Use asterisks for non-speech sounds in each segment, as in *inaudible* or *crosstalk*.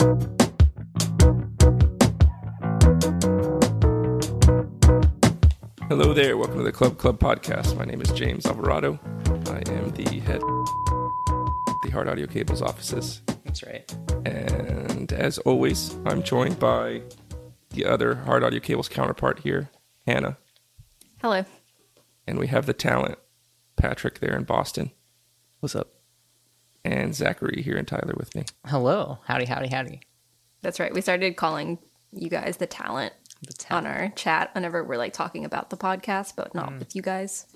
Hello there. Welcome to the Club Club podcast. My name is James Alvarado. I am the head of the Hard Audio Cables offices. That's right. And as always, I'm joined by the other Hard Audio Cables counterpart here, Hannah. Hello. And we have the talent, Patrick there in Boston. What's up? And Zachary here in Tyler with me. Hello. Howdy, howdy, howdy. That's right. We started calling you guys the talent, The talent. on our chat whenever we're like talking about the podcast, but not mm. with you guys.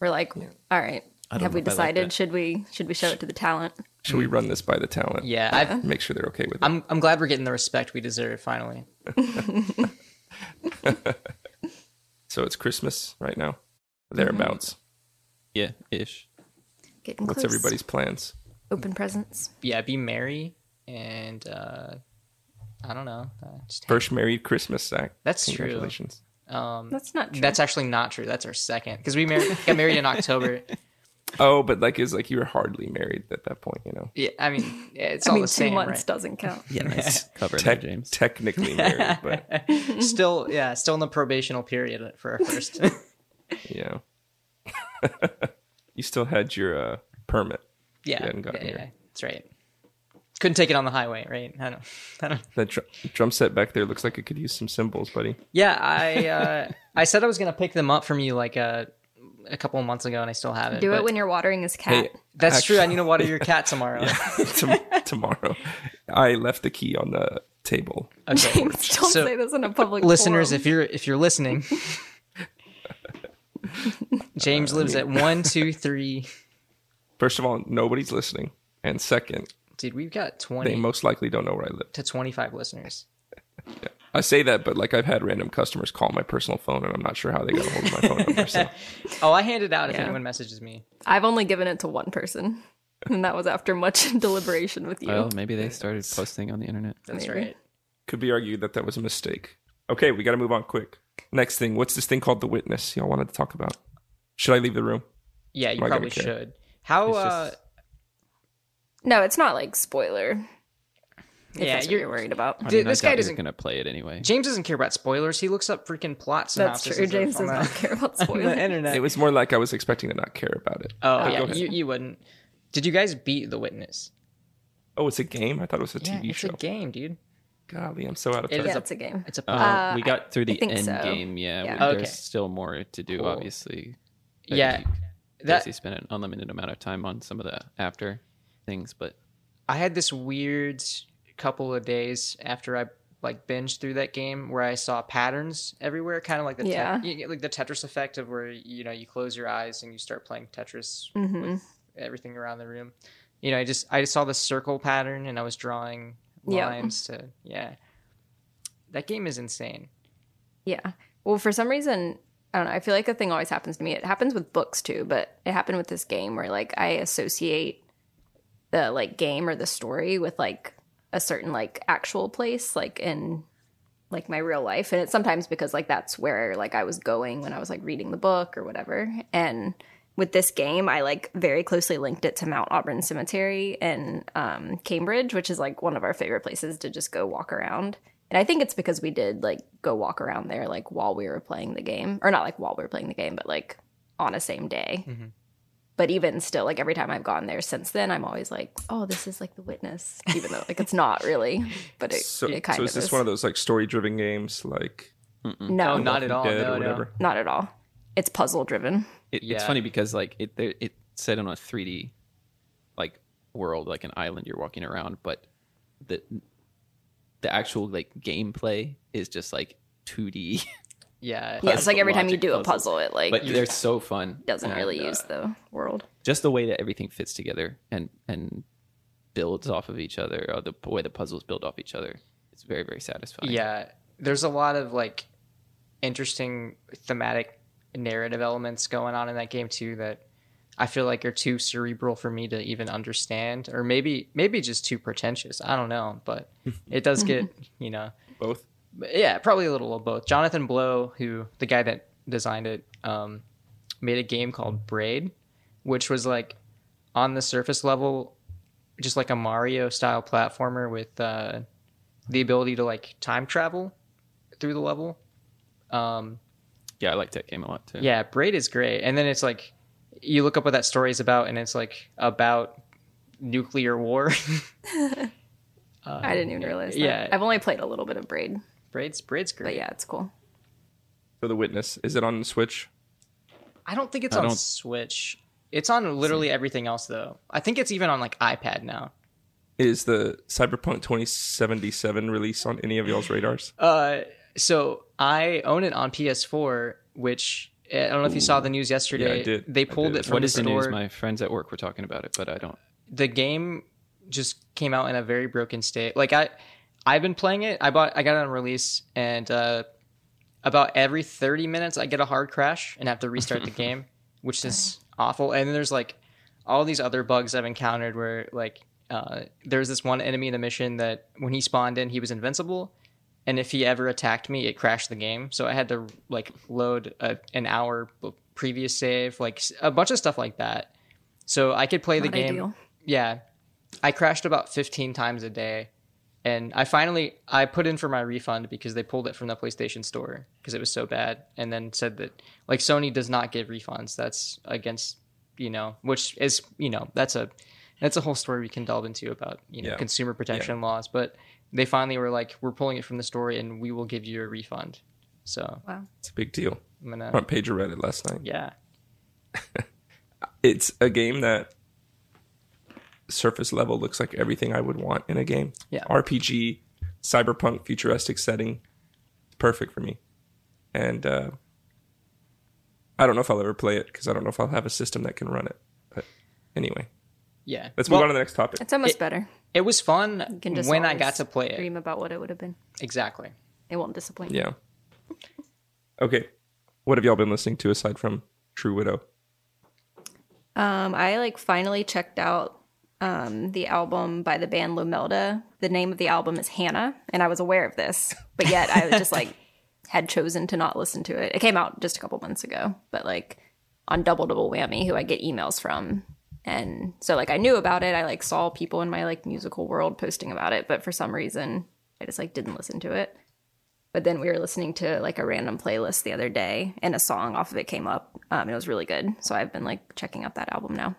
We're like, all right. Have we if I like decided should we should we show it to the talent? Should we run this by the talent? Yeah, I've, Make sure they're okay with it. I'm I'm glad we're getting the respect we deserve finally. *laughs* so it's Christmas right now. Thereabouts. Yeah, ish. Getting What's close. everybody's plans? Open presents? Yeah, be merry and uh I don't know. Uh, just First married Christmas, Zach. That's true. Congratulations. um That's not true. that's actually not true. That's our second because we married, got married in October. *laughs* Oh, but like it's like you were hardly married at that point, you know. Yeah, I mean it's *laughs* I all mean, the two months right? doesn't count. Yeah, nice *laughs* cover there, Tec- James. technically married, but still, yeah, still in the probational period for our first. yeah. you still had your uh, permit. Yeah, hadn't yeah, yeah, that's right. Couldn't take it on the highway, right? I don't, *laughs* I don't. That dr- drum set back there looks like it could use some cymbals, buddy. Yeah, I uh, I said I was gonna pick them up from you like a a couple of months ago, and I still haven't. Do but it when you're watering his cat. Hey, that's true. I need to water your cat tomorrow. *laughs* *laughs* Tom- tomorrow, I left the key on the table. Okay. James, don't So, say this in a public Listeners, forum. if you're if you're listening, James lives at one two three. First of all, nobody's listening, and second, Dude, we've got twenty. they most likely don't know where I live. to twenty five listeners. *laughs* I say that, but like I've had random customers call my personal phone, and I'm not sure how they got a hold of my phone number. So *laughs* Oh, I hand it out if anyone messages me. I've only given it to one person, and that was after much *laughs* deliberation with you. Well, maybe they started posting on the internet. That's Maybe. right. could be argued that that was a mistake. Okay, we got to move on quick. Next thing, what's this thing called the witness? Y'all wanted to talk about? Should I leave the room? Yeah, you Am I probably care? should. How? It's uh just- no, it's not like spoiler. If Yeah, that's you're- you're worried about. I mean, I this doubt guy you're doesn't- gonna play it anyway. James doesn't care about spoilers. He looks up freaking plot That's true. James does not care about *laughs* on the spoilers. internet. It was more like I was expecting to not care about it. Oh But yeah, you, you wouldn't. Did you guys beat The Witness? Oh, it's a game. I thought it was a Yeah, TV it's show. It's a game, dude. Golly, I'm so out of It touch. is yeah, it's a game. It's a Uh, Uh, we got through the end so. game. Yeah, Yeah. we- Okay. there's still more to do. Cool. Obviously, yeah. you That spent an unlimited amount of time on some of the after things, but I had this weird couple of days after I like binged through that game where I saw patterns everywhere, kind of like the Yeah. get, like the Tetris effect of where you know you close your eyes and you start playing Tetris Mhm. with everything around the room. You know, I just I just saw the circle pattern and I was drawing lines to yeah. That game is insane. Yeah. Well, for some reason, I don't know. I feel like a thing always happens to me. It happens with books too, but it happened with this game where like I associate the like game or the story with like a certain like actual place, like in like my real life, and it's sometimes because like that's where like I was going when I was like reading the book or whatever. And with this game, I like very closely linked it to Mount Auburn Cemetery in um, Cambridge, which is like one of our favorite places to just go walk around. And I think it's because we did like go walk around there like while we were playing the game, or not like while we were playing the game, but like on a same day. Mhm. But even still, like every time I've gone there since then, I'm always like, "Oh, this is like the witness," even though like it's not really, but it, So, it kind so of is this is. one of those like story-driven games, like no, Oh, not at all. No, or no. whatever? not at all. It's puzzle driven. it, Yeah. it's funny because like it there, it set on a 3D like world, like an island you're walking around, but the the actual like gameplay is just like 2D. Yeah. *laughs* Yeah, it's like every time you logic do a puzzles. puzzle, it like but they're so fun. doesn't and, really uh, use the world. just the way that everything fits together and and builds off of each other, or the way the puzzles build off each other. It's very very satisfying. Yeah, there's a lot of like interesting thematic narrative elements going on in that game too that I feel like are too cerebral for me to even understand, or maybe maybe just too pretentious. I don't know, but *laughs* it does get you know, both? yeah, probably a little of both. Jonathan Blow, who the guy that designed it, um, made a game called Braid, which was like on the surface level, just like a Mario style platformer with uh, the ability to like time travel through the level. Um, Yeah, I like that game a lot too. yeah, Braid is great. And then it's like you look up what that story is about, and it's like about nuclear war. *laughs* I didn't even realize that. yeah. I've only played a little bit of Braid, Braid's Braid's great. but yeah, it's cool. So the witness is it on Switch? I don't think it's I on don't- Switch. It's on literally everything else though. I think it's even on like iPad now. Is the Cyberpunk 2077 release on any of y'all's radars? Uh, so I own it on PS4, which I don't know if you saw the news yesterday. Yeah, I did. They I pulled did. it from What the is the news? My friends at work were talking about it, but I don't. the game just came out in a very broken state. Like I, I've been playing it. I bought, I got it on release, and uh, about every thirty minutes, I get a hard crash and have to restart the *laughs* game, which is awful. And then there's like all these other bugs I've encountered where like uh, there's this one enemy in the mission that when he spawned in, he was invincible. And if he ever attacked me, it crashed the game. So I had to like load a, an hour previous save, like a bunch of stuff like that. So I could play the game ideal. yeah i crashed about 15 times a day and i finally i put in for my refund because they pulled it from the playstation store because it was so bad and then said that like sony does not give refunds that's against you know which is you know that's a that's a whole story we can delve into about you know Yeah. consumer protection laws but they finally were like we're pulling it from the story, and we will give you a refund so Wow. It's a big deal. i'm gonna Front page of Reddit last night. yeah *laughs* It's a game that surface level looks like everything I would want in a game. Yeah. RPG, cyberpunk, futuristic setting. Perfect for me. And uh, I don't know if I'll ever play it because I don't know if I'll have a system that can run it. But anyway, yeah let's move on to the next topic. It's almost It- better. it was fun You can just when i got to play it Dream about what it would have been. exactly It won't disappoint you. Yeah. Okay. What have y'all been listening to aside from True Widow? Um, I like finally checked out um the album by the band Lomelda. The name of the album is Hannah, and I was aware of this, but yet I was just like *laughs* had chosen to not listen to it. It came out just a couple months ago, but like on Double Double Whammy, who I get emails from. And so like I knew about it. I like saw people in my like musical world posting about it, but for some reason I just like didn't listen to it. But then we were listening to like a random playlist the other day, and a song off of it came up. Um, it was really good. So I've been like checking out that album now,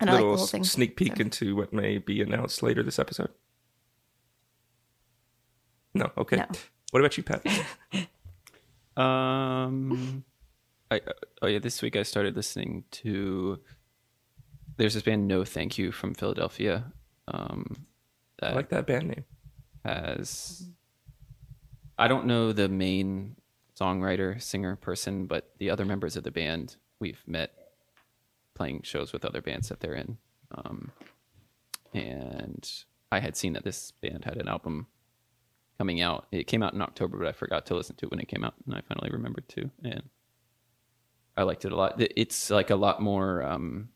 and I like the whole thing. sneak peek into what may be announced later this episode. No. Okay. No. What about you, Pat? *laughs* Um, I oh yeah, this week I started listening to. There's this band No Thank You from Philadelphia. Um, that I like that band name. As I don't know the main songwriter, singer person, but the other members of the band we've met playing shows with other bands that they're in. Um, and I had seen that this band had an album coming out. It came out in October, but I forgot to listen to it when it came out, and I finally remembered to. And I liked it a lot. It's like a lot more. Um,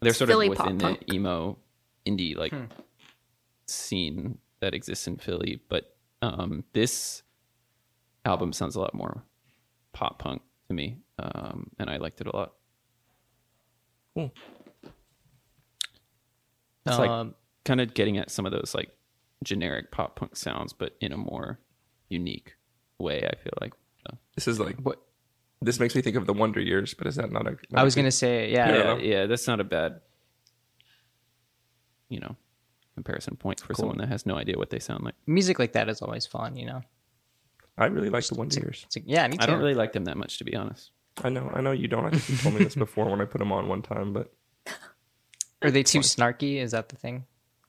they're sort Philly of within the emo indie like scene that exists in Philly, but um, this album sounds a lot more pop punk to me, um, and I liked it a lot. Cool. It's like Um, kind of getting at some of those like generic pop punk sounds, but in a more unique way. I feel like. So, This is like what this makes me think of the Wonder Years, but is that not a? not I a was good- gonna say, yeah, Yeah. yeah, yeah, that's not a bad, you know, comparison point for someone that has no idea what they sound like. music like that is always fun, you know. I really like the Wonder Years. It's like, yeah, me too. I don't really like them that much, to be honest. I know, I know you don't. I think you told me this before when I put them on one time, but *laughs* Are they too snarky? Is that the thing?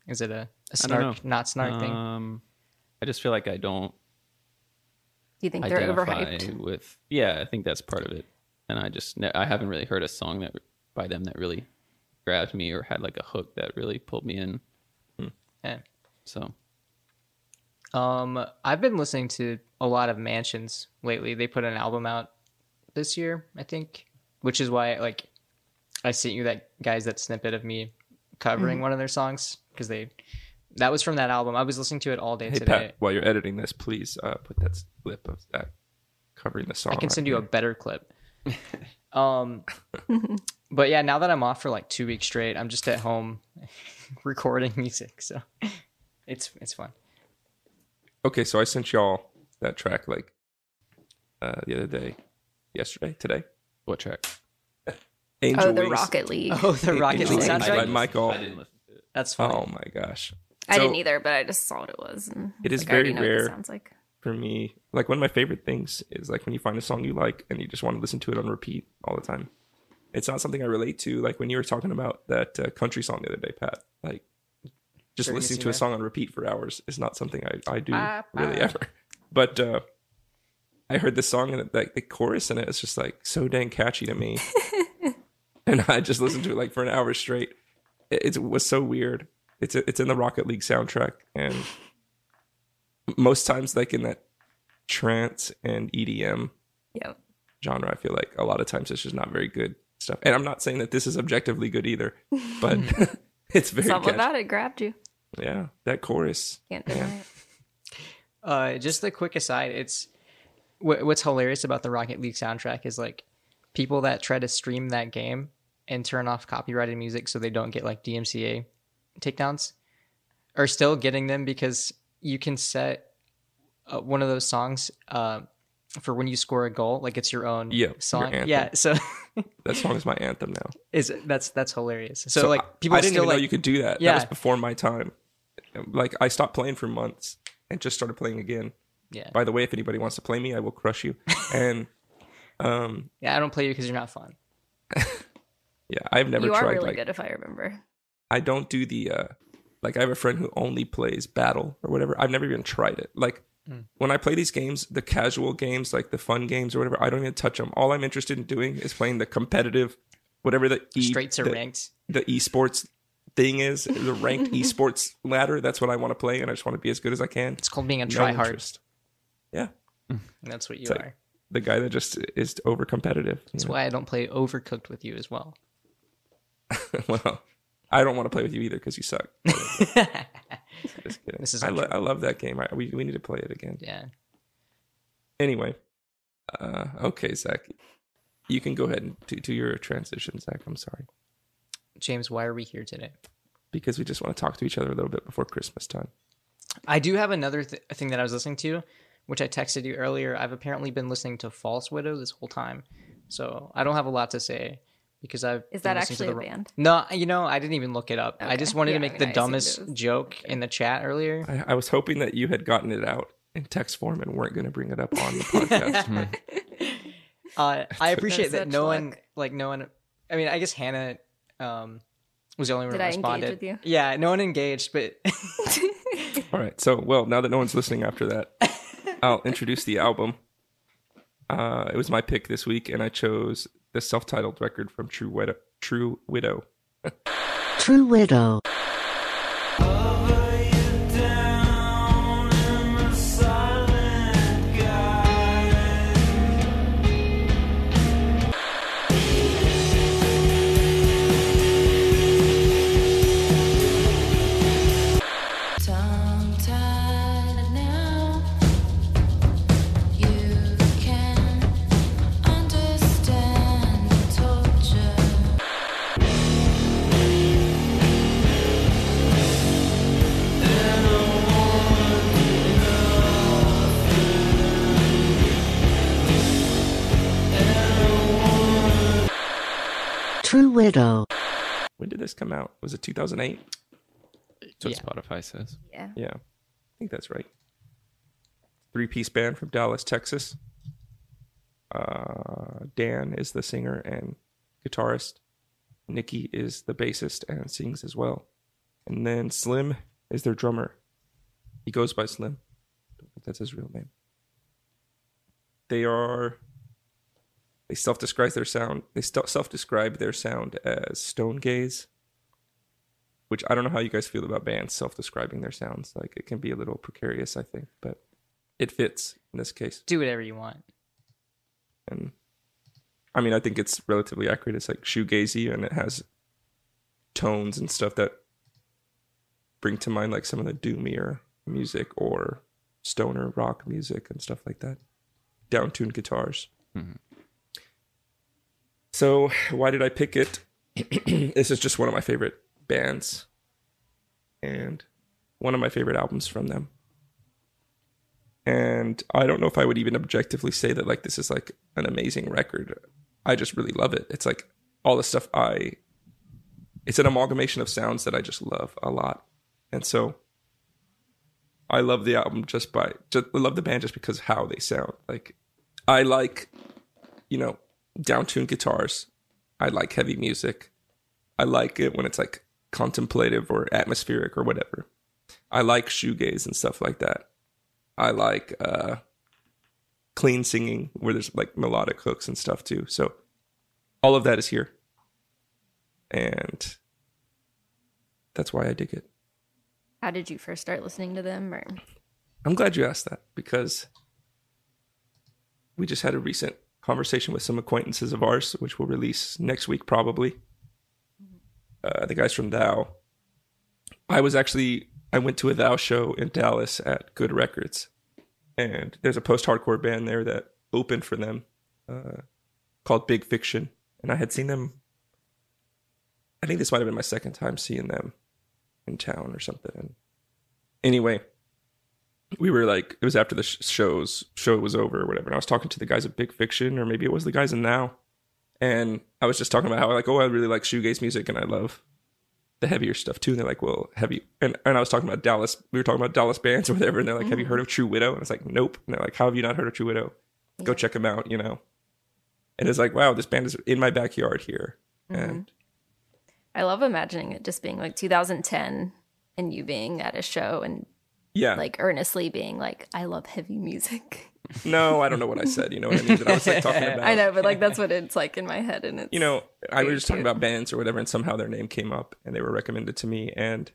Is it a, don't snark, not snark thing? Um, I just feel like I don't Do you think they're overhyped? with. Yeah, I think that's part of it. And I just I haven't really heard a song that by them that really grabbed me or had like a hook that really pulled me in. Yeah. So Um, I've been listening to a lot of Mansions lately. They put an album out this year, I think, which is why like I sent you that guys that snippet of me covering one of their songs because they that was from that album. I was listening to it all day hey today. Pat, while you're editing this, please uh, put that clip of that covering the song. I can right send you a better clip. *laughs* um, *laughs* but yeah, now that I'm off for like two weeks straight, I'm just at home *laughs* recording music, so it's it's fun. Okay, so I sent y'all that track like uh the other day, yesterday, today. What track? Angel oh, the Wings. Rocket League. Oh, the Rocket Angel League Wings by. Michael. I didn't listen to it. That's funny. Oh my gosh. I So- didn't either, but I just saw what it was. And It is like, very know what this rare. Sounds like for me, like one of my favorite things is like when you find a song you like and you just want to listen to it on repeat all the time. It's not something I relate to. Like when you were talking about that uh, country song the other day, Pat. Like just listening to a song on repeat for hours is not something I, I do Ba, really ever. *laughs* But uh, I heard this song and it, like the chorus in it is just like so dang catchy to me, *laughs* and I just listened to it like for an hour straight. It, it was so weird. It's it's in the Rocket League soundtrack, and *laughs* most times like in that trance and EDM Yep. genre, I feel like a lot of times it's just not very good stuff. And I'm not saying that this is objectively good either, but *laughs* *laughs* it's very Something catchy. about it grabbed you. Yeah, that chorus. Can't deny Yeah. it. Uh, just a quick aside. It's wh- what's hilarious about the Rocket League soundtrack is like people that try to stream that game and turn off copyrighted music so they don't get like DMCA takedowns are still getting them because you can set uh, one of those songs uh, for when you score a goal, like it's your own Yeah, song. anthem. Yeah, so *laughs* That song is my anthem now. is that's that's hilarious. So, like people I didn't still even like know you could do that. That Yeah. was before my time. Like I stopped playing for months and just started playing again. yeah By the way, if anybody wants to play me, I will crush you. *laughs* And um, yeah. I don't play you because you're not fun. *laughs* yeah, I've never you are tried really like good, if I remember. I don't do the uh like I have a friend who only plays battle or whatever. I've never even tried it. Like Hmm. when I play these games, the casual games, like the fun games or whatever, I don't even touch them. All I'm interested in doing is playing the competitive, whatever the e, Straights are the, ranked. the esports thing is, the ranked *laughs* esports ladder. That's what I want to play, and I just want to be as good as I can. It's called being a No try hard. interest. Yeah, And that's what you It's like- are. the guy that just is over competitive. That's why I don't play Overcooked with you as well. *laughs* well, I don't want to play with you either because you suck. *laughs* Just kidding. This is I, lo- I love that game. I, we we need to play it again. Yeah. Anyway, uh, okay, Zach, you can go ahead and do, do your transition, Zach. I'm sorry James, why are we here today? because we just want to talk to each other a little bit before Christmas time. I do have another th- thing that I was listening to, which I texted you earlier. I've apparently been listening to False Widow this whole time. So I don't have a lot to say because I've Is been that listening to actually the a ro- band? No, you know, I didn't even look it up. I just wanted Yeah, to make the assumed dumbest it was- joke in the chat earlier. I, I was hoping that you had gotten it out in text form and weren't going to bring it up on the podcast. *laughs* Uh, I appreciate No that such no one, like no one. I mean, I guess Hannah um, was the only one Did who I engage responded. with you? Yeah, no one engaged, but *laughs* All right. So, well, now that no one's listening after that, I'll introduce the album. Uh, it was my pick this week, and I chose the self-titled record from True Widow. True Widow. True Widow. Widow. When did this come out? Was it 2008? That's what Yeah. Spotify says. Yeah. Yeah, I think that's right. Three-piece band from Dallas, Texas. Uh, Dan is the singer and guitarist. Nikki is the bassist and sings as well. And then Slim is their drummer. He goes by Slim. Don't think that's his real name. They are. They self-describe their sound. They self-describe their sound as stone gaze which I don't know how you guys feel about bands self-describing their sounds. Like it can be a little precarious, I think, but it fits in this case. do whatever you want. And I mean, I think it's relatively accurate. It's like shoegazy, and it has tones and stuff that bring to mind like some of the doomier music or stoner rock music and stuff like that. Down-tuned guitars. Mm-hmm. So why did I pick it? *clears throat* this is just one of my favorite bands and one of my favorite albums from them. and I don't know if I would even objectively say that like this is like an amazing record. I just really love it. It's like all the stuff I. It's an amalgamation of sounds that I just love a lot, and so. I love the album just by just I love the band just because how they sound. Like I like, you know, down-tuned guitars. I like heavy music. I like it when it's like contemplative or atmospheric or whatever. I like shoegaze and stuff like that. I like uh clean singing where there's like melodic hooks and stuff too. So all of that is here. And that's why I dig it. How did you first start listening to them? Or I'm glad you asked that because we just had a recent conversation with some acquaintances of ours, which we'll release next week probably. Uh, the guys from Thou. I was actually I went to a Thou show in Dallas at Good Records, and there's a post-hardcore band there that opened for them, uh, called Big Fiction, and I had seen them. I think this might have been my second time seeing them in town or something. Anyway, we were like, it was after the sh- show's show was over or whatever. And I was talking to the guys at Big Fiction, or maybe it was the guys in Thou, and I was just talking about how like, oh, I really like shoegaze music and I love the heavier stuff too. And they're like, well, heavy, and and I was talking about Dallas. We were talking about Dallas bands or whatever, and they're like, have you mm-hmm. heard of True Widow? And I was like, nope. And they're like, how have you not heard of True Widow? Go check them out, you know. And it's like, wow, this band is in my backyard here, and mm-hmm. I love imagining it just being like 2010 and you being at a show and yeah, like earnestly being like, I love heavy music. *laughs* no, I don't know what I said. You know what I mean? But I was like talking *laughs* about. I know, but like that's what it's like in my head. And it's, you know, I was just talking about bands or whatever, and somehow their name came up and they were recommended to me. And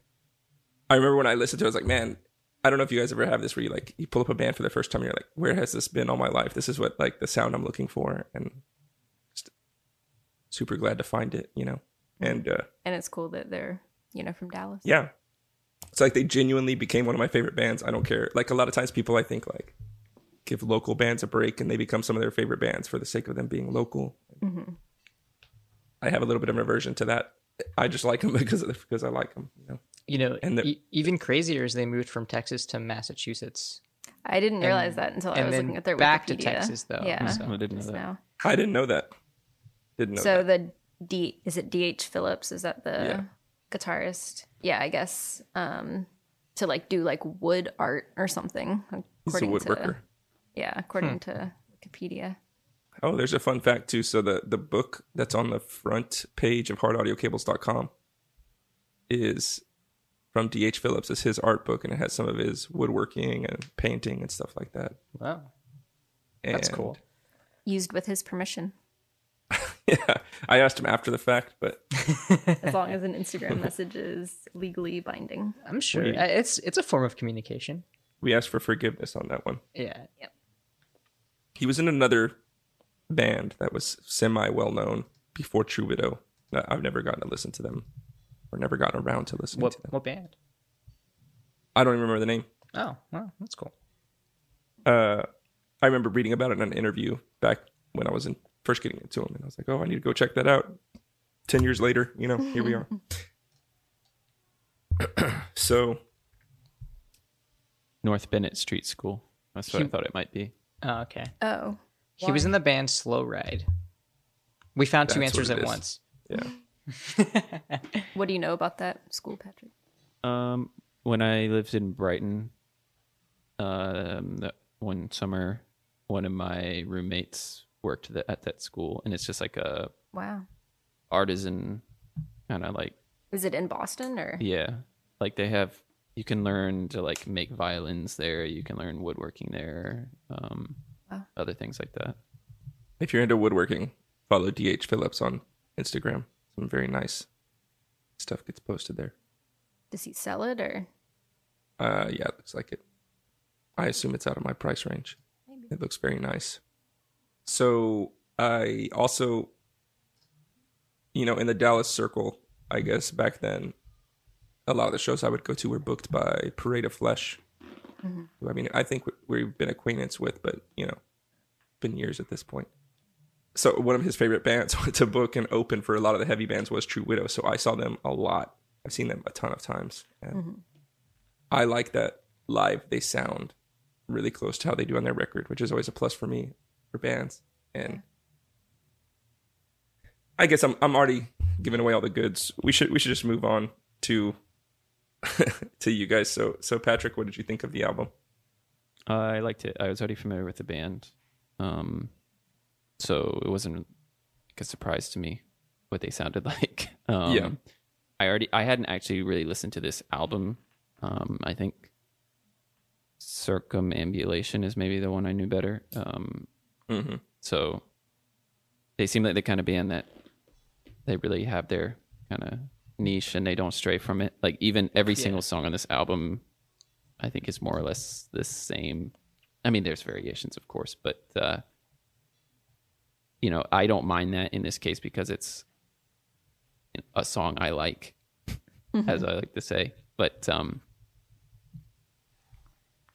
I remember when I listened to it, I was like, man, I don't know if you guys ever have this where you like, you pull up a band for the first time and you're like, where has this been all my life? This is what like the sound I'm looking for. And just super glad to find it, you know? And uh, and it's cool that they're, you know, from Dallas. yeah, it's like they genuinely became one of my favorite bands. I don't care. Like a lot of times people, I think, like, give local bands a break and they become some of their favorite bands for the sake of them being local. Mm-hmm. I have a little bit of an aversion to that. I just like them *laughs* because because I like them. You know? You know, And the- e- even crazier is they moved from Texas to Massachusetts. I didn't realize that until I was looking at their back to Texas, though, Yeah. so- I didn't know that. now. I didn't know that. Didn't know So that. the D is it DH Phillips? Is that the Yeah. guitarist? Yeah, I guess. Um to like do like wood art or something. He's a woodworker. To, yeah, according Hmm. to Wikipedia. Oh, there's a fun fact too. So the the book that's on the front page of hardaudiocables.com is from DH Phillips. It's his art book and it has some of his woodworking and painting and stuff like that. Wow, that's cool. Used with his permission. *laughs* Yeah. I asked him after the fact, but As long as an Instagram message is legally binding. I'm sure do you- Uh, it's it's a form of communication. we asked for forgiveness on that one. Yeah, Yep. He was in another band that was semi well known before True Widow. Uh, I've never gotten to listen to them or never gotten around to listening what to them. what band? I don't even remember the name. Oh, wow, that's cool. uh, I remember reading about it in an interview back when I was in first getting into him, and I was like, "Oh, I need to go check that out." Ten years later, you know, here we are. *clears throat* so North Bennett Street School. That's what I thought it might be. Oh, okay. Oh. He was in the band Slow Ride. We found two That's what answers at is. once. yeah, *laughs* What do you know about that school, Patrick? Um, when I lived in Brighton, um, that one summer, one of my roommates worked th- at that school, and it's just like a Wow. artisan kind of like Is it in Boston or yeah, like they have you can learn to like make violins there, you can learn woodworking there, um, Wow. other things like that. if you're into woodworking, follow DH Phillips on Instagram. Some very nice stuff gets posted there. does he sell it or Uh, yeah, it looks like it. I assume it's out of my price range. Maybe. It looks very nice. So I also, you know, in the Dallas circle, I guess back then, a lot of the shows I would go to were booked by Parade of Flesh. Who I mean, I think we- we've been acquaintance with, but you know, been years at this point. So one of his favorite bands *laughs* to book and open for a lot of the heavy bands was True Widow. So I saw them a lot. I've seen them a ton of times. And mm-hmm. I like that live they sound really close to how they do on their record, which is always a plus for me for bands. And I guess I'm I'm already giving away all the goods. We should we should just move on to *laughs* to you guys. So so Patrick, what did you think of the album? I liked it. I was already familiar with the band, um, so it wasn't like a surprise to me what they sounded *laughs* like. Um, Yeah. I already I hadn't actually really listened to this album. Um, I think Circumambulation is maybe the one I knew better. Um, Mm-hmm. so they seem like the kind of band that they really have their kind of niche and they don't stray from it. Like even every single song on this album, I think is more or less the same. I mean, there's variations, of course, but uh, you know, I don't mind that in this case because it's a song I like, as I like to say. But um,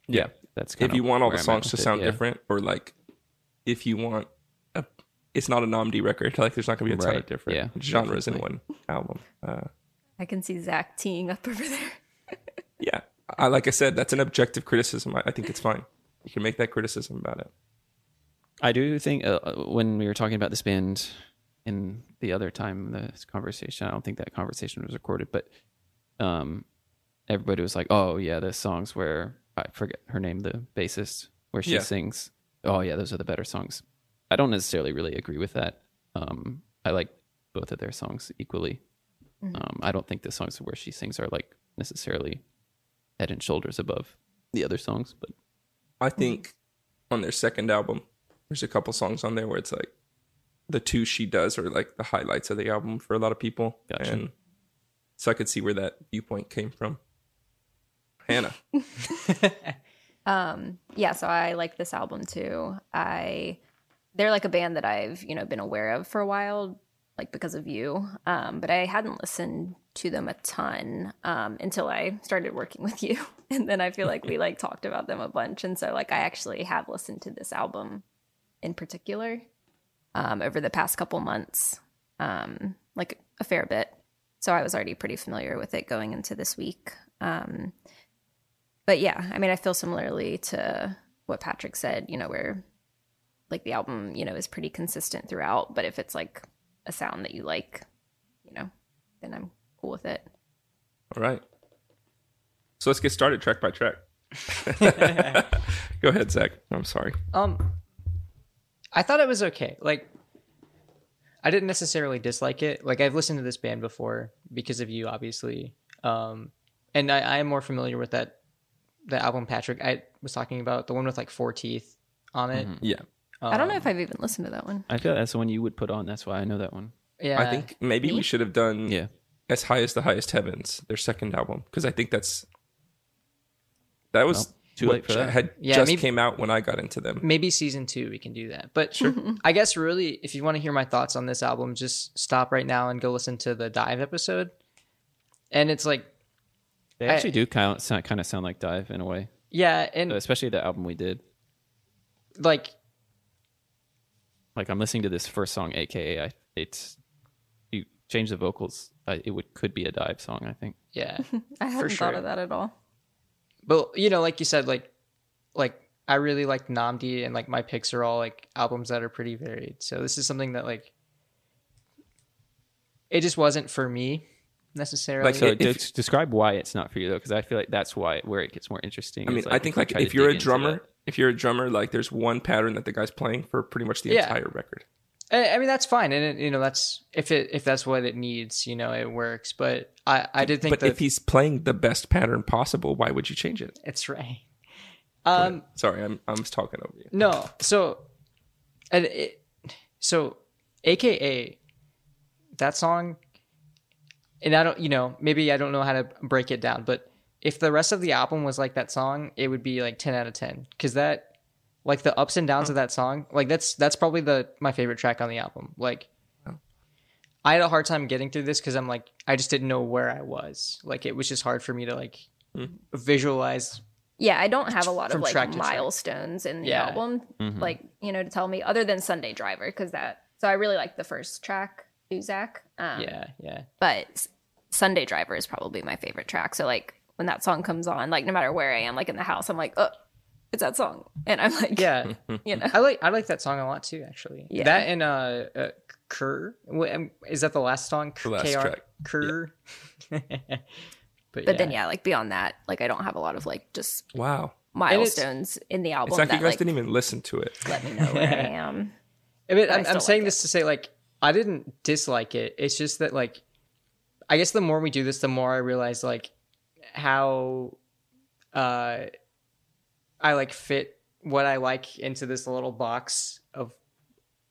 Yeah. that's kind If you want all the where I'm at songs to sound yeah. different, or like if you want a, it's not a Nnamdi record. Like there's not gonna be a ton of different Yeah, genres in one album. Uh, I can see Zach teeing up over there. *laughs* yeah, I like I said, that's an objective criticism. I, I think it's fine. You can make that criticism about it. I do think uh, uh, when we were talking about this band in the other time, this conversation, I don't think that conversation was recorded, but um, everybody was like, "Oh yeah, the songs where I forget her name, the bassist, where she Yeah. sings. Oh yeah, those are the better songs." I don't necessarily really agree with that. Um, I like both of their songs equally. Um, I don't think the songs where she sings are like necessarily head and shoulders above the other songs, but I think on their second album, there's a couple songs on there where it's like the two she does are like the highlights of the album for a lot of people. Gotcha. And so I could see where that viewpoint came from. Hannah. *laughs* *laughs* Um, yeah, so I like this album too. I they're like a band that I've, you know, been aware of for a while, like because of you. Um, but I hadn't listened to them a ton um until I started working *laughs* with you. And then I feel like we like talked about them a bunch. And so like I actually have listened to this album in particular um over the past couple months. Um, like a fair bit. So I was already pretty familiar with it going into this week. Um but yeah, I mean, I feel similarly to what Patrick said, you know, where like the album, you know, is pretty consistent throughout. But if it's like a sound that you like, you know, then I'm cool with it. All right. So let's get started track by track. *laughs* Go ahead, Zach. I'm sorry. Um, I thought it was okay. Like, I didn't necessarily dislike it. Like, I've listened to this band before because of you, obviously. Um, and I, I am more familiar with that the album Patrick I was talking about, the one with like four teeth on it. Yeah. I don't know Um, if I've even listened to that one. I feel that's the one you would put on. That's why I know that one. Yeah, I think maybe we should have done Yeah. As High as the Highest Heavens, their second album, because I think that's that was Well, too what late for that. had Yeah, just maybe- came out when I got into them. maybe season two we can do that. But sure, I guess really, if you want to hear my thoughts on this album, just stop right now and go listen to the DIIV episode. And it's like, They I- actually do kind of sound, kind of sound like DIIV in a way, yeah, and especially the album we did. like Like I'm listening to this first song, AKA, I, it's you change the vocals, I, it would could be a DIIV song. I think. yeah. *laughs* I hadn't sure. thought of that at all. But you know, like you said, like like I really like Nnamdi and like my picks are all like albums that are pretty varied. So this is something that like it just wasn't for me necessarily. Like, So If- de- describe why it's not for you though, because I feel like that's why where it gets more interesting. I mean, is, I think we like if you're a drummer, if you're a drummer, like there's one pattern that the guy's playing for pretty much the Yeah. entire record. I, I mean that's fine, and it, you know that's if it if that's what it needs, you know, it works. But I I did think But that if he's playing the best pattern possible, why would you change it? it's right. Um, Sorry, I'm I'm talking over you. No, so, and it, so, AKA, that song, and I don't, you know, maybe I don't know how to break it down, but if the rest of the album was like that song, it would be like ten out of ten because that, like the ups and downs of that song, like that's that's probably the my favorite track on the album. Like, I had a hard time getting through this because I'm like I just didn't know where I was. Like it was just hard for me to like hmm. visualize Yeah, I don't have a lot of like track to track. milestones in the Yeah. album, mm-hmm. like you know, to tell me other than Sunday Driver because that. So I really like the first track, Uzak. Um, yeah, yeah. but Sunday Driver is probably my favorite track. So like when that song comes on, like no matter where I am, like in the house, I'm like, oh, it's that song, and I'm like, Yeah, *laughs* you *laughs* know, I like I like that song a lot too. Actually, Yeah. that and uh, uh Kerr. Um, Is that the last song? The last KR? track. Kerr. *laughs* but but then yeah, like beyond that, like I don't have a lot of like just Wow. milestones in the album It's like that you guys like didn't even listen to it. let me know where I am. I mean, I I'm, I'm saying like this to say like I didn't dislike it. It's just that like I guess the more we do this, the more I realize like how uh I like fit what I like into this little box of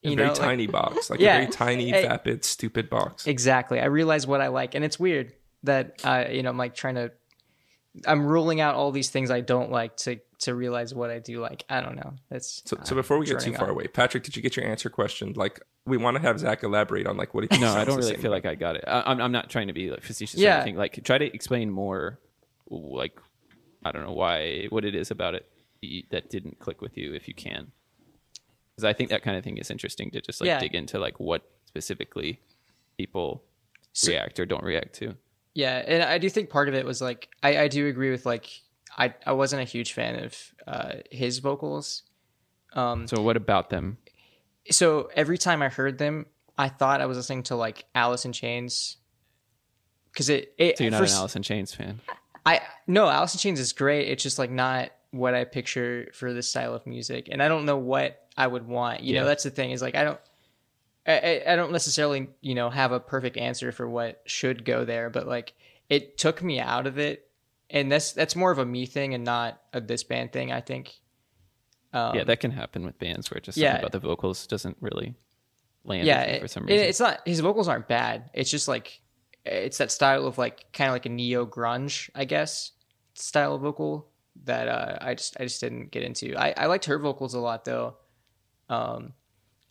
A you very know like- tiny box, *laughs* like Yeah. a very tiny, Hey. vapid, stupid box. Exactly. I realize what I like, and it's weird that uh, you know I'm like trying to. I'm ruling out all these things I don't like to to realize what I do like. I don't know. That's So, so uh, before we get too far away, Patrick, did you get your answer question? Like, we want to have Zach elaborate on like what he. No, I don't really feel like I got it. I, I'm I'm not trying to be like facetious Yeah. or anything. Like try to explain more, like I don't know why what it is about it that didn't click with you if you can, because I think that kind of thing is interesting to just like Yeah. dig into like what specifically people So- react or don't react to. Yeah, and I do think part of it was like I, I do agree with like I I wasn't a huge fan of uh, his vocals. Um, So what about them? So every time I heard them, I thought I was listening to like Alice in Chains. Because it, it So you're not for an Alice in Chains fan. I no, Alice in Chains is great. It's just like not what I picture for this style of music, and I don't know what I would want. You Yeah. know, that's the thing. Is like I don't, I- I don't necessarily you know have a perfect answer for what should go there, but like it took me out of it, and that's that's more of a me thing and not a this band thing. I think. Um, yeah, that can happen with bands where just yeah. something about the vocals doesn't really land yeah, it- for some reason. it's not his vocals aren't bad. It's just like it's that style of like kind of like a neo grunge, I guess, style of vocal that uh, I just I just didn't get into. I I liked her vocals a lot though. Um,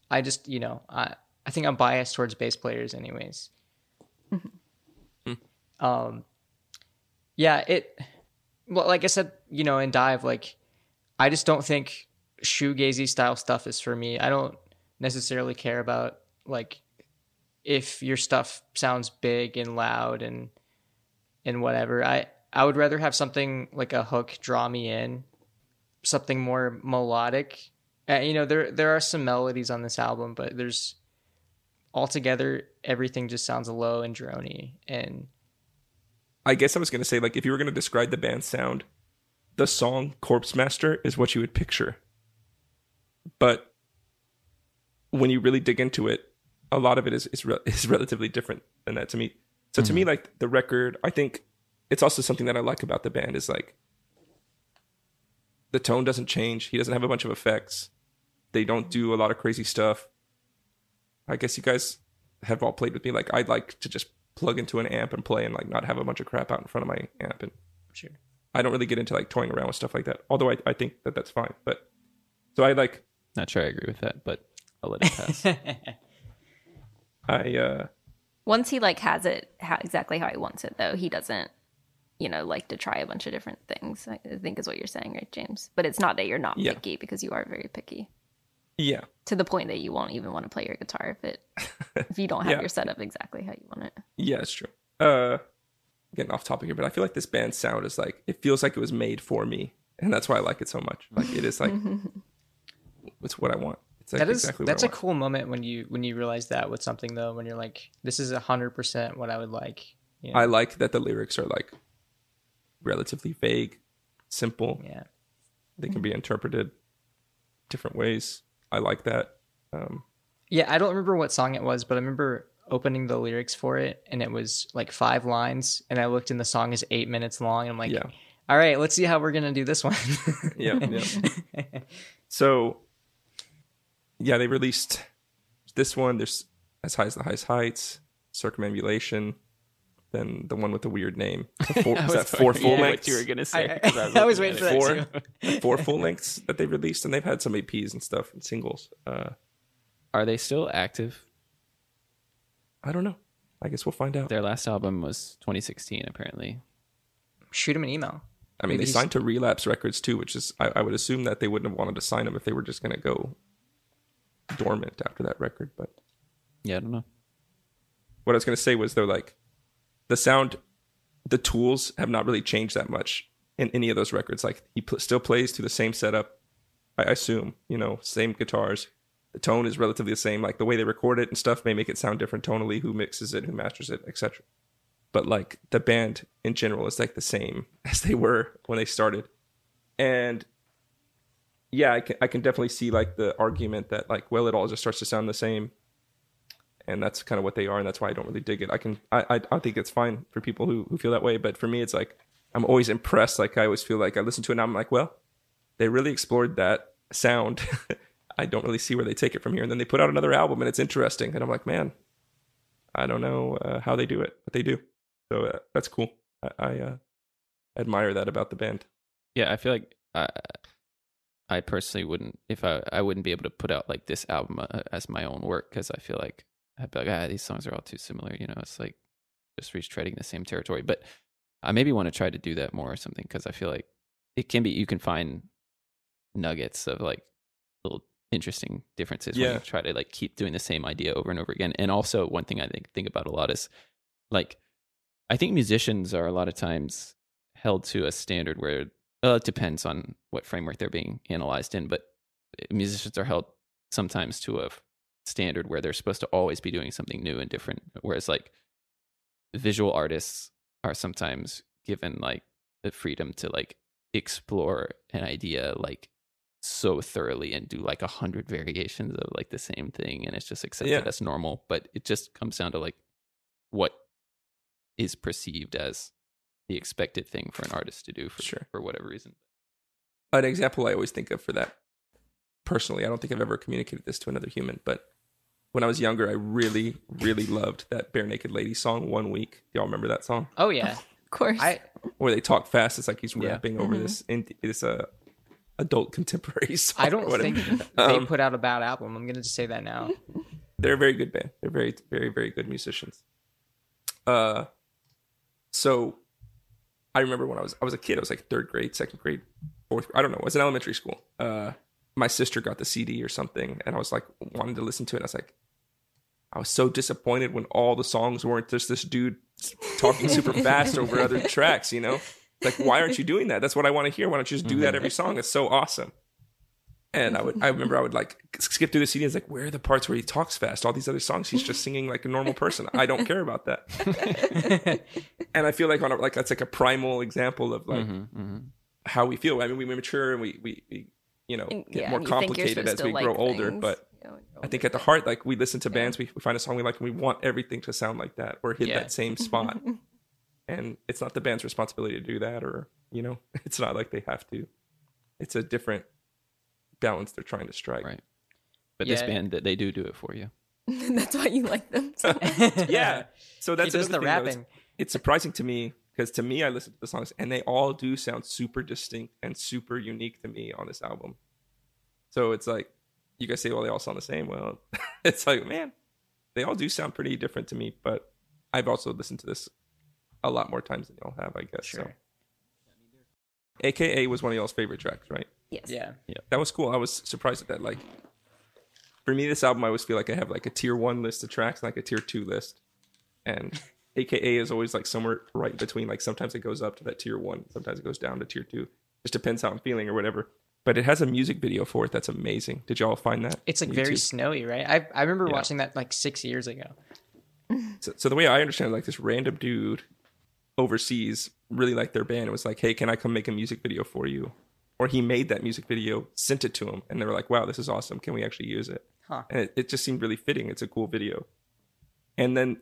I just you know I I think I'm biased towards bass players anyways. um, yeah, it. Well, like I said, you know, in DIIV, like I just don't think shoegazy style stuff is for me. I don't necessarily care about like if your stuff sounds big and loud and and whatever. I I would rather have something like a hook draw me in, something more melodic. Uh, you know, there there are some melodies on this album, but there's altogether everything just sounds low and drony and I guess I was gonna say like if you were gonna describe the band's sound, the song "Corpse Master" is what you would picture. But when you really dig into it, a lot of it is is, re- *laughs* is relatively different than that to me. So to me, mm-hmm. like the record, I think it's also something that I like about the band is like the tone doesn't change. He doesn't have a bunch of effects. They don't do a lot of crazy stuff. I guess you guys have all played with me. Like I'd like to just plug into an amp and play and like not have a bunch of crap out in front of my amp. And sure. I don't really get into like toying around with stuff like that. Although I, I think that that's fine. But so I like Not sure I agree with that, but I'll let it pass. *laughs* I uh Once he like has it how, exactly how he wants it, though, he doesn't, you know, like to try a bunch of different things. I I think is what you're saying, right, James? But it's not that you're not Yeah. picky because you are very picky yeah to the point that you won't even want to play your guitar if it *laughs* if you don't have Yeah. your setup exactly how you want it. yeah it's true. Uh, getting off topic here, but I feel like this band's sound is like it feels like it was made for me, and that's why I like it so much. Like it is like *laughs* it's what I want. It's like that is exactly that's what a I want. cool moment when you when you realize that with something though when you're like this is a hundred percent what I would like. You know? I like that the lyrics are like relatively vague, simple. yeah. They can be interpreted different ways. I like that. Um, Yeah, I don't remember what song it was, but I remember opening the lyrics for it and it was like five lines and I looked and the song is eight minutes long and I'm like, Yeah. all right, let's see how we're gonna do this one. *laughs* yeah, yeah. *laughs* So, yeah, they released this one. There's as high as the highest heights, circumambulation. Then the one with the weird name. *laughs* The Four, is that four full what lengths? you were gonna say. I- 'cause I was looking waiting for it. that four, four full lengths that they released, and they've had some EPs and stuff and singles. Uh, Are they still active? I don't know. I guess we'll find out. Their last album was 2016, apparently. Shoot him an email. I mean, Maybe they signed to Relapse Records too, which is I, I would assume that they wouldn't have wanted to sign them if they were just going to go dormant after that record. But Yeah, I don't know. what I was going to say was they're like the sound, the tools have not really changed that much in any of those records. Like he pl- still plays to the same setup. I assume you know same guitars. The tone is relatively the same. Like the way they record it and stuff may make it sound different tonally. Who mixes it, who masters it, etc. But like the band in general is like the same *laughs* as they were when they started, and yeah, I can I can definitely see like the argument that like well it all just starts to sound the same, and that's kind of what they are, and that's why I don't really dig it. I can I I, I think it's fine for people who who feel that way, but for me it's like I'm always impressed. Like I always feel like I listen to it and I'm like, well, they really explored that sound. *laughs* I don't really see where they take it from here, and then they put out another album and it's interesting, and I'm like, man, I don't know uh, how they do it, but they do. So uh, that's cool. I, I uh, admire that about the band. Yeah, I feel like I, I personally wouldn't if I I wouldn't be able to put out like this album uh, as my own work because I feel like I'd be like ah these songs are all too similar. You know, it's like just retreading the same territory. But I maybe want to try to do that more or something because I feel like it can be you can find nuggets of like little interesting differences when you try to like keep doing the same idea over and over again. And also one thing I think think about a lot is like I think musicians are a lot of times held to a standard where well, it depends on what framework they're being analyzed in, but eh, musicians are held sometimes to a standard where they're supposed to always be doing something new and different. Whereas like visual artists are sometimes given like the freedom to like explore an idea like so thoroughly and do like a hundred variations of like the same thing and it's just accepted Yeah. as normal. But it just comes down to like what is perceived as the expected thing for an artist to do for Sure. for whatever reason. an example I always think of for that personally, I don't think I've ever communicated this to another human, but when I was younger, I really, really loved that Barenaked Lady song, One Week. Do y'all remember that song? Oh yeah, *laughs* Of course. I Where they talk fast. It's like he's Yeah. rapping over this, in, this uh, adult *laughs* contemporary song. I don't whatever. think *laughs* they Um, put out a bad album. I'm gonna just say that now. *laughs* they're a very good band. They're very, very, very good musicians. Uh, so I remember when I was I was a kid. I was like third grade, second grade, fourth. I don't know. I was in elementary school. Uh, my sister got the CD or something, and I was like wanted to listen to it. And I was like, I was so disappointed when all the songs weren't just this dude talking super fast over other tracks. You know, like why aren't you *laughs* doing that? That's what I want to hear. Why don't you just do that every song? It's so awesome. And I would, I remember I would like skip through the CD. and It's like, where are the parts where he talks fast? All these other songs, he's just singing like a normal person. I don't care about that. *laughs* and I feel like on a, like that's like a primal example of like Mm-hmm, how we feel. I mean, we mature and we we, we you know And- get yeah, more and you think you're complicated as we to grow like older. things, But you know, I think at the heart, like we listen to bands, we, we find a song we like, and we want everything to sound like that or hit Yeah. that same *laughs* spot. And it's not the band's responsibility to do that, or you know, *laughs* it's not like they have to. It's a different balance they're trying to strike. Right. But this band that they do do it for you. *laughs* That's why you like them. so *laughs* Yeah. So that's he does another the thing, though, is rapping. It's surprising to me because to me, I listen to the songs and they all do sound super distinct and super unique to me on this album. So it's like you guys say, well, they all sound the same. Well, it's like, man, they all do sound pretty different to me. But I've also listened to this a lot more times than y'all have, I guess. So. Sure. AKA was one of y'all's favorite tracks, right? yes. Yeah. Yeah. That was cool. I was surprised at that. Like, for me, this album, I always feel like I have like a tier one list of tracks and like a tier two list. And *laughs* AKA is always like somewhere right in between. Like, sometimes it goes up to that tier one, sometimes it goes down to tier two. Just depends how I'm feeling or whatever. But it has a music video for it that's amazing. Did y'all find that? It's like very snowy, right? I I remember Yeah. watching that like six years ago. So, so the way I understand, it, like this random dude overseas really liked their band. and was like, "Hey, can I come make a music video for you?" Or he made that music video, sent it to him, and they were like, "Wow, this is awesome. Can we actually use it?" Huh. And it, it just seemed really fitting. It's a cool video. And then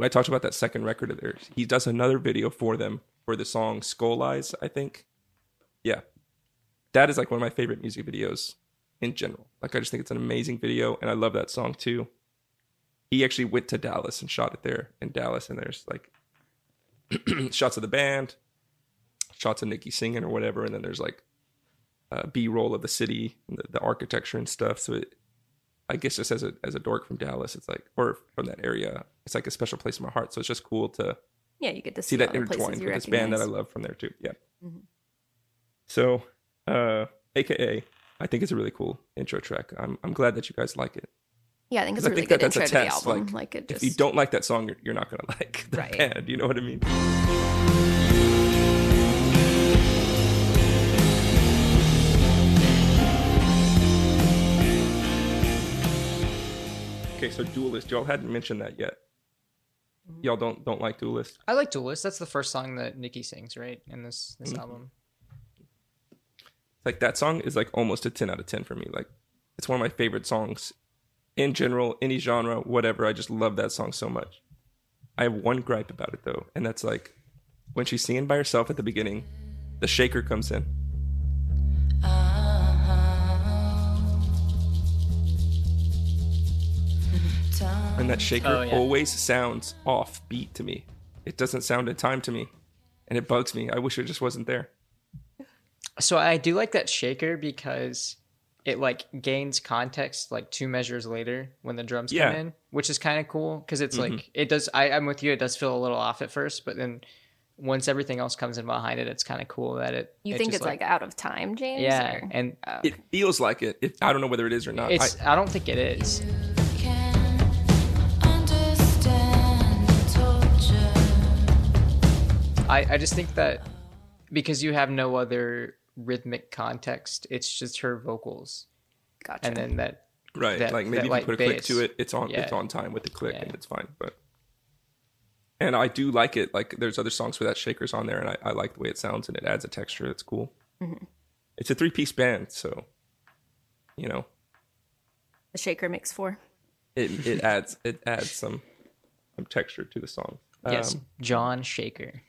I talked about that second record of theirs. He does another video for them for the song "Skull Eyes," I think. Yeah, that is like one of my favorite music videos in general. Like I just think it's an amazing video, and I love that song too he actually went to Dallas and shot it there in Dallas, and there's like *clears throat* shots of the band, shots of Nikki singing or whatever, and then there's like uh, B roll of the city, and the, the architecture and stuff. So it, I guess just as a as a dork from Dallas, it's like or from that area, it's like a special place in my heart. So it's just cool to Yeah, you get to see see, that all the places intertwined with this band that I love from there too. Yeah. Mhm. So, uh, AKA, I think it's a really cool intro track. I'm I'm glad that you guys like it. Yeah, I think it's a really I think that intro to the test. album. Like, like it just... if you don't like that song, you're, you're not going *laughs* to like the right. band. You know what I mean? Okay, so Duelist. Y'all hadn't mentioned that yet. Mm-hmm. Y'all don't don't like Duelist. I like Duelist. That's the first song that Nikki sings, right? In this this mm-hmm. album. Like that song is like almost a ten out of ten for me. Like it's one of my favorite songs in general, any genre, whatever. I just love that song so much. I have one gripe about it though, and that's like when she's singing by herself at the beginning, the shaker comes in. Uh-huh. And that shaker Oh, yeah. always sounds off beat to me. It doesn't sound in time to me. And it bugs me. I wish it just wasn't there. So I do like that shaker because it like gains context like two measures later when the drums Yeah. come in, which is kind of cool because it's Mhm. like it does. I, I'm with you. It does feel a little off at first, but then once everything else comes in behind it, it's kind of cool that it. You it think just, it's like, out of time, James? yeah, or- and Oh. It feels like it. it I don't know whether it is or not. I, it's. I, don't think it is. Can understand torture. I I just think that because you have no other rhythmic context, it's just her vocals, gotcha. and then that right. that- like maybe that if light you put a click to it, it's on it's on time with the click Yeah. and it's fine. But and I do like it. Like there's other songs where that shaker's on there and I, I like the way it sounds and it adds a texture that's cool. Mm-hmm. It's a three piece band, so you know, the shaker makes four. it, it adds it adds some some texture to the song. yes, Um, John Shaker.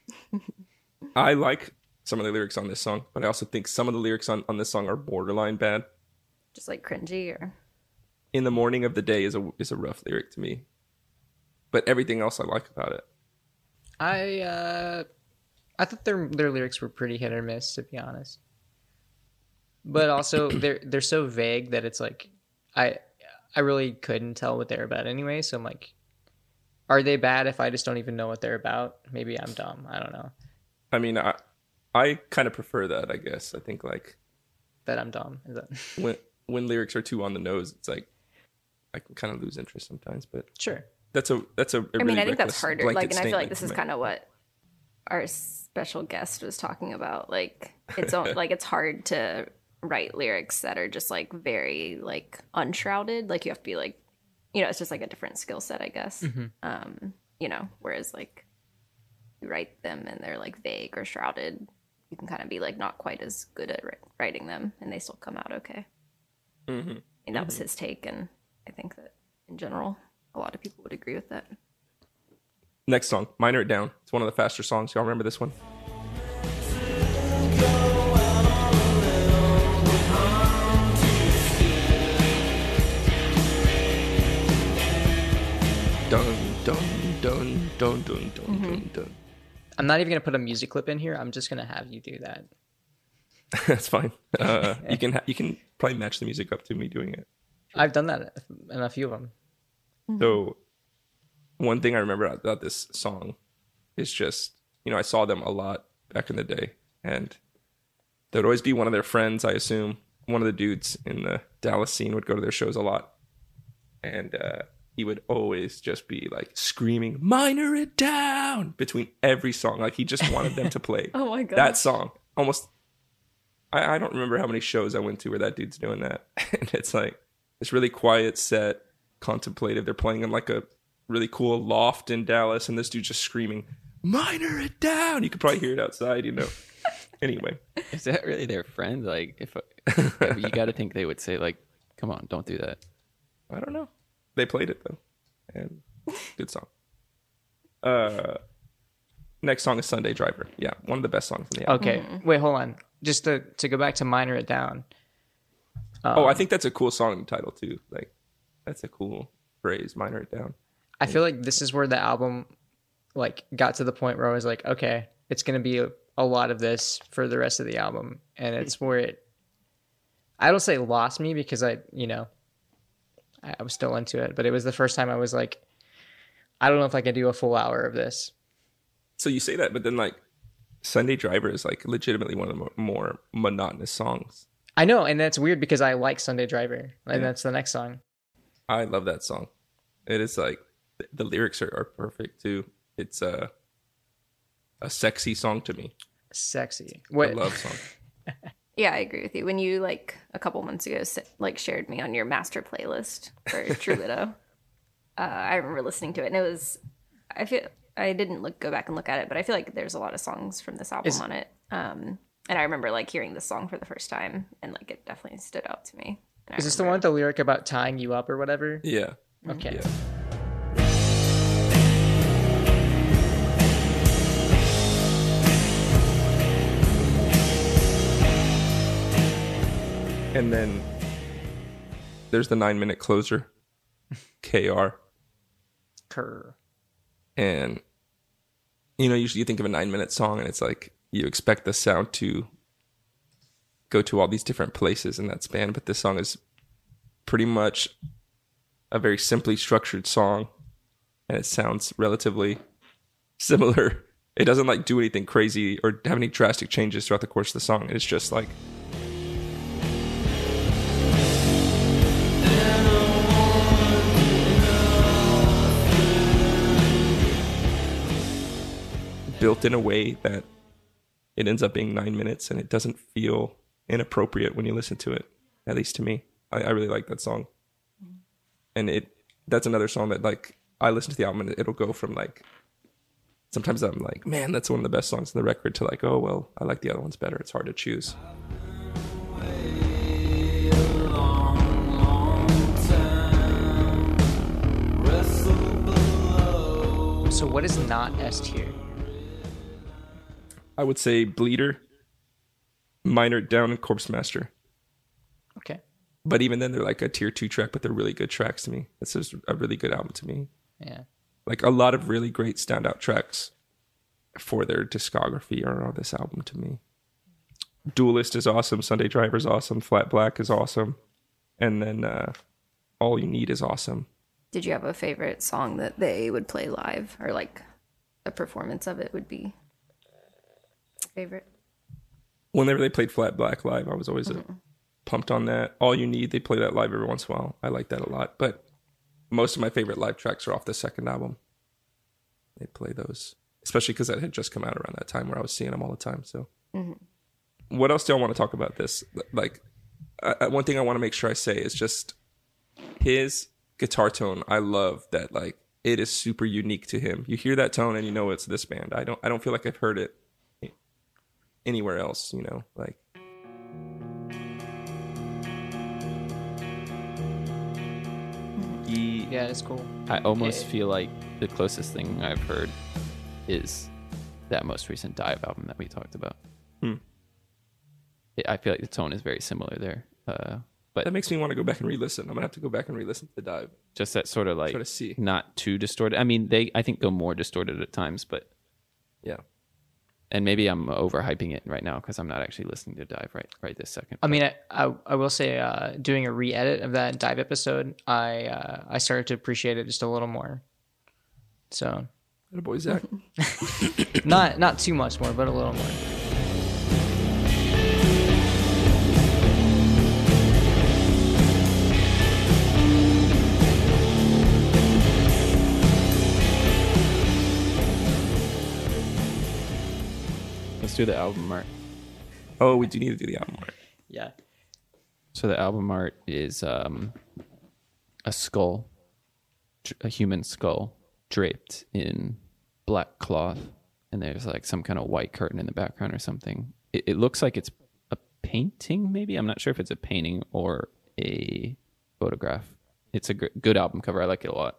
I like some of the lyrics on this song, but I also think some of the lyrics on, on this song are borderline bad. Just like cringy or In the morning of the day is a is a rough lyric to me. But everything else I like about it. I uh I thought their their lyrics were pretty hit or miss to be honest. But also *clears throat* they're they're so vague that it's like I I really couldn't tell what they're about anyway, so I'm like are they bad if I just don't even know what they're about? Maybe I'm dumb. I don't know. I mean, I I kind of prefer that. I guess I think like That I'm dumb. Is that *laughs* when when lyrics are too on the nose, it's like I can kind of lose interest sometimes. But Sure. that's a that's a. a I mean, really I think that's harder. Like, and I feel like this is kind of what our special guest was talking about. Like, it's all, *laughs* like it's hard to write lyrics that are just like very like unshrouded. Like, you have to be like, you know, it's just like a different skill set, I guess. Mm-hmm. Um, you know, whereas like you write them and they're like vague or shrouded, you can kind of be like not quite as good at writing them, and they still come out okay. Mm-hmm. And that was his take, and I think that in general, a lot of people would agree with that. Next song, Minor It Down. It's one of the faster songs. Y'all remember this one? Dun dun dun dun dun dun dun dun. I'm not even gonna put a music clip in here. I'm just gonna have you do that. *laughs* That's fine. Uh, *laughs* you can ha- you can probably match the music up to me doing it. I've done that in a few of them. So, one thing I remember about this song is just, you know, I saw them a lot back in the day, and there would always be one of their friends, I assume, one of the dudes in the Dallas scene would go to their shows a lot, and uh, he would always just be like screaming "Minor it down" between every song, like he just wanted them to play *laughs* Oh my god. that song. Almost, I, I don't remember how many shows I went to where that dude's doing that, *laughs* and it's like this really quiet set, contemplative. They're playing in like a really cool loft in Dallas, and this dude's just screaming, "Minor it down!" You could probably hear it outside, you know. *laughs* anyway, Is that really their friend? Like, if you got to think they would say, like, "Come on, don't do that." I don't know. They played it though, and good song. Uh, next song is Sunday Driver. Yeah, one of the best songs in the album. Okay. Wait, hold on. Just to to go back to minor it down. Oh, I think that's a cool song title too. Like, that's a cool phrase. Minor it down. I feel like this is where the album like got to the point where I was like, okay, it's gonna be a, a lot of this for the rest of the album, and it's *laughs* where it. I don't say lost me because I, you know, I, was still into it, but it was the first time I was like, I don't know if I can do a full hour of this. So you say that, but then like Sunday Driver is like legitimately one of the more monotonous songs. I know, and that's weird because I like Sunday Driver, and that's the next song. I love that song. It is like the lyrics are, are perfect too. It's a a sexy song to me. Sexy. A What? love song. *laughs* Yeah, I agree with you. When you like a couple months ago, like shared me on your master playlist for *laughs* True Widow, uh, I remember listening to it, and it was. I feel I didn't look go back and look at it, but I feel like there's a lot of songs from this album Is- on it. Um, and I remember like hearing this song for the first time, and like it definitely stood out to me. Is this the one with the lyric about tying you up or whatever? Yeah. Okay. Yeah. And then there's the nine minute closer, KR. Kerr. And, you know, usually you think of a nine minute song and it's like you expect the sound to go to all these different places in that span. But this song is pretty much a very simply structured song and it sounds relatively similar. *laughs* It doesn't like do anything crazy or have any drastic changes throughout the course of the song. It's just like built in a way that it ends up being nine minutes and it doesn't feel inappropriate when you listen to it. At least to me, I, I really like that song, and it that's another song that like I listen to the album and it'll go from like sometimes I'm like, man, that's one of the best songs in the record to like, oh well, I like the other ones better. It's hard to choose. So what is not S tier? I would say Bleeder, Minor Down, and Corpse Master. Okay. But even then, they're like a tier two track, but they're really good tracks to me. This is a really good album to me. Yeah. Like a lot of really great standout tracks for their discography are on this album to me. Duelist is awesome. Sunday Driver is awesome. Flat Black is awesome. And then uh, All You Need is awesome. Did you have a favorite song that they would play live, or like a performance of it would be favorite? Whenever they played Flat Black live, I was always uh, pumped on that. All You Need, they play that live every once in a while. I like that a lot. But most of my favorite live tracks are off the second album. They play those, especially because that had just come out around that time where I was seeing them all the time. So, what else do I want to talk about this? Like, uh, one thing I want to make sure I say is just his guitar tone. I love that. Like, it is super unique to him. You hear that tone and you know it's this band. I don't. I don't feel like I've heard it anywhere else. You know, like. Yeah, it's cool. I almost Yeah. feel like the closest thing I've heard is that most recent DIIV album that we talked about. Hmm. It- I feel like the tone is very similar there. Uh, but That makes me want to go back and re-listen. I'm gonna have to go back and re-listen to the DIIV. just that sort of like Try to see. not too distorted. I mean, they I think go more distorted at times, but Yeah. And maybe I'm overhyping it right now because I'm not actually listening to DIIV right right this second. I mean, I, I, I will say, uh, doing a re-edit of that DIIV episode, I uh, I started to appreciate it just a little more. So Good boy, Zach. *laughs* not not too much more, but a little more. Let's do the album art. oh, we do need to do the album art. Yeah. So the album art is um, a skull, a human skull draped in black cloth, and there's like some kind of white curtain in the background or something. It, it looks like it's a painting, maybe. I'm not sure if it's a painting or a photograph. It's a gr- good album cover. I like it a lot.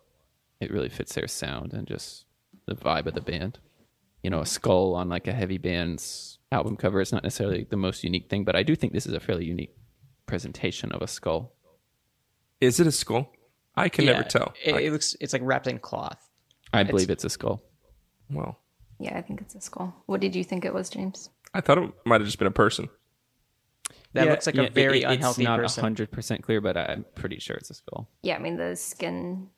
It really fits their sound and just the vibe of the band. You know, a skull on like a heavy band's album cover is not necessarily the most unique thing, but I do think this is a fairly unique presentation of a skull. Is it a skull? I can never tell. It, I- it looks it's like wrapped in cloth. I believe it's a skull. well, Yeah, I think it's a skull. What did you think it was, James? I thought it might have just been a person. That looks like a very unhealthy It's not person. hundred percent clear, but I'm pretty sure it's a skull. Yeah, I mean the skin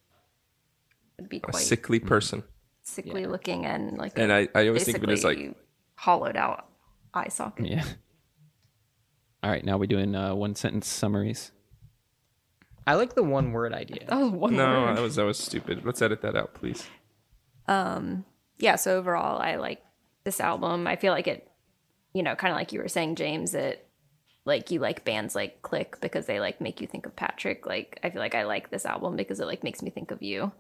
would be quite... A sickly hmm. person. Sickly looking and like And I, I always think of it as like, basically hollowed out eye socket. Yeah. *laughs* All right, now we're doing uh, one sentence summaries. I like the one word idea. That was one no, word. that was that was stupid. Let's edit that out, please. Um. yeah, so overall, I like this album. I feel like it, you know, kind of like you were saying, James, it like you like bands like Click because they like make you think of Patrick. Like I feel like I like this album because it like makes me think of you.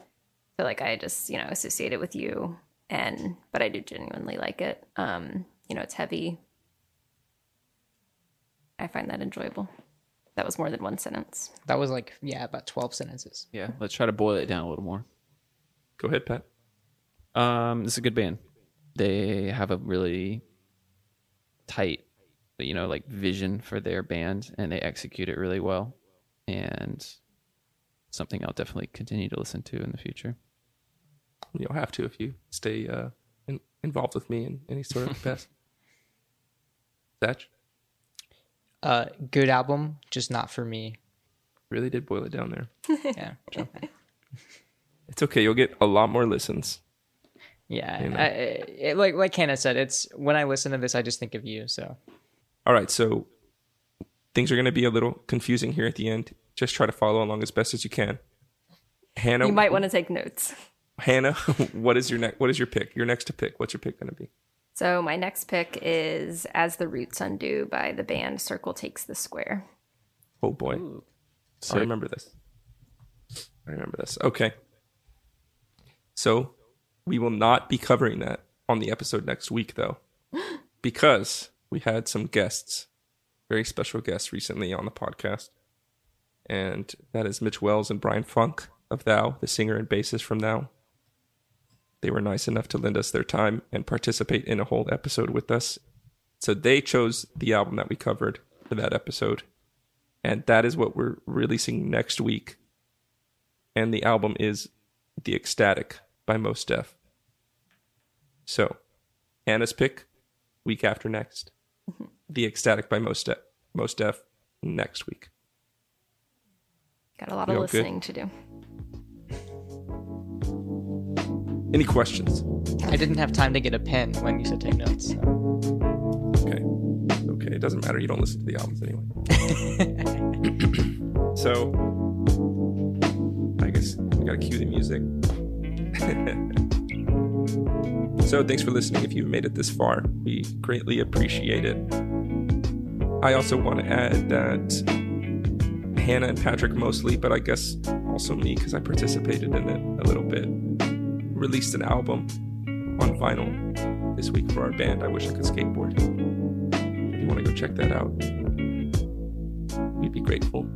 So like I just, you know, associate it with you and but I do genuinely like it. Um, you know, it's heavy. I find that enjoyable. That was more than one sentence. That was like yeah, about twelve sentences. Yeah, let's try to boil it down a little more. Go ahead, Pat. Um, this is a good band. They have a really tight, you know, like vision for their band, and they execute it really well. And something I'll definitely continue to listen to in the future. You'll have to if you stay uh, in, involved with me in any sort of *laughs* capacity. Thatch Uh, good album, just not for me. really did boil it down there. *laughs* Yeah, *laughs* It's okay. You'll get a lot more listens. yeah. You know. I, it, like like Hannah said, it's when I listen to this, I just think of you. So All right, so things are going to be a little confusing here at the end. Just try to follow along as best as you can. Hannah, You might want to take notes. Hannah, *laughs* what is your next? What is your pick? Your next to pick. What's your pick going to be? So my next pick is As the Roots Undo by the band Circle Takes the Square. Oh boy, I remember this. I remember this. Okay, so we will not be covering that on the episode next week, though, *gasps* because we had some guests, very special guests, recently on the podcast, and that is Mitch Wells and Bryan Funck of Thou, the singer and bassist from Thou. They were nice enough to lend us their time and participate in a whole episode with us. So they chose the album that we covered for that episode and that is what we're releasing next week. And the album is The Ecstatic by Mos Def. So, Anna's pick, week after next. Mm-hmm. The Ecstatic by Mos Def, Mos Def next week. Got a lot of all good? listening to do. Any questions? I didn't have time to get a pen when you said take notes. So. Okay. Okay, it doesn't matter. You don't listen to the albums anyway. *laughs* *clears throat* so, I guess we gotta cue the music. *laughs* so, thanks for listening. If you've made it this far, we greatly appreciate it. I also want to add that Hannah and Patrick mostly, but I guess also me because I participated in it a little bit, released an album on vinyl this week for our band. I wish I could skateboard if you want to go check that out, we'd be grateful.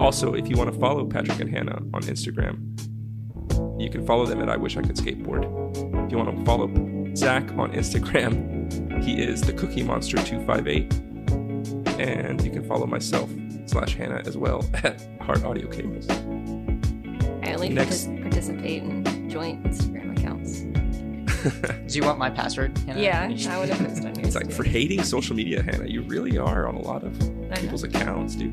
Also, if you want to follow Patrick and Hannah on Instagram, you can follow them at I Wish I Could Skateboard. If you want to follow Zach on Instagram, *laughs* he is the Cookie Monster 258. And you can follow myself slash Hannah as well *laughs* at Heart Audio Cables. I only Next- partic- participate in joint Instagram accounts. *laughs* Do you want my password? Hannah? Yeah, I would have posted on yours. It's like too. for hating social media, Hannah, you really are on a lot of I know. people's accounts, dude.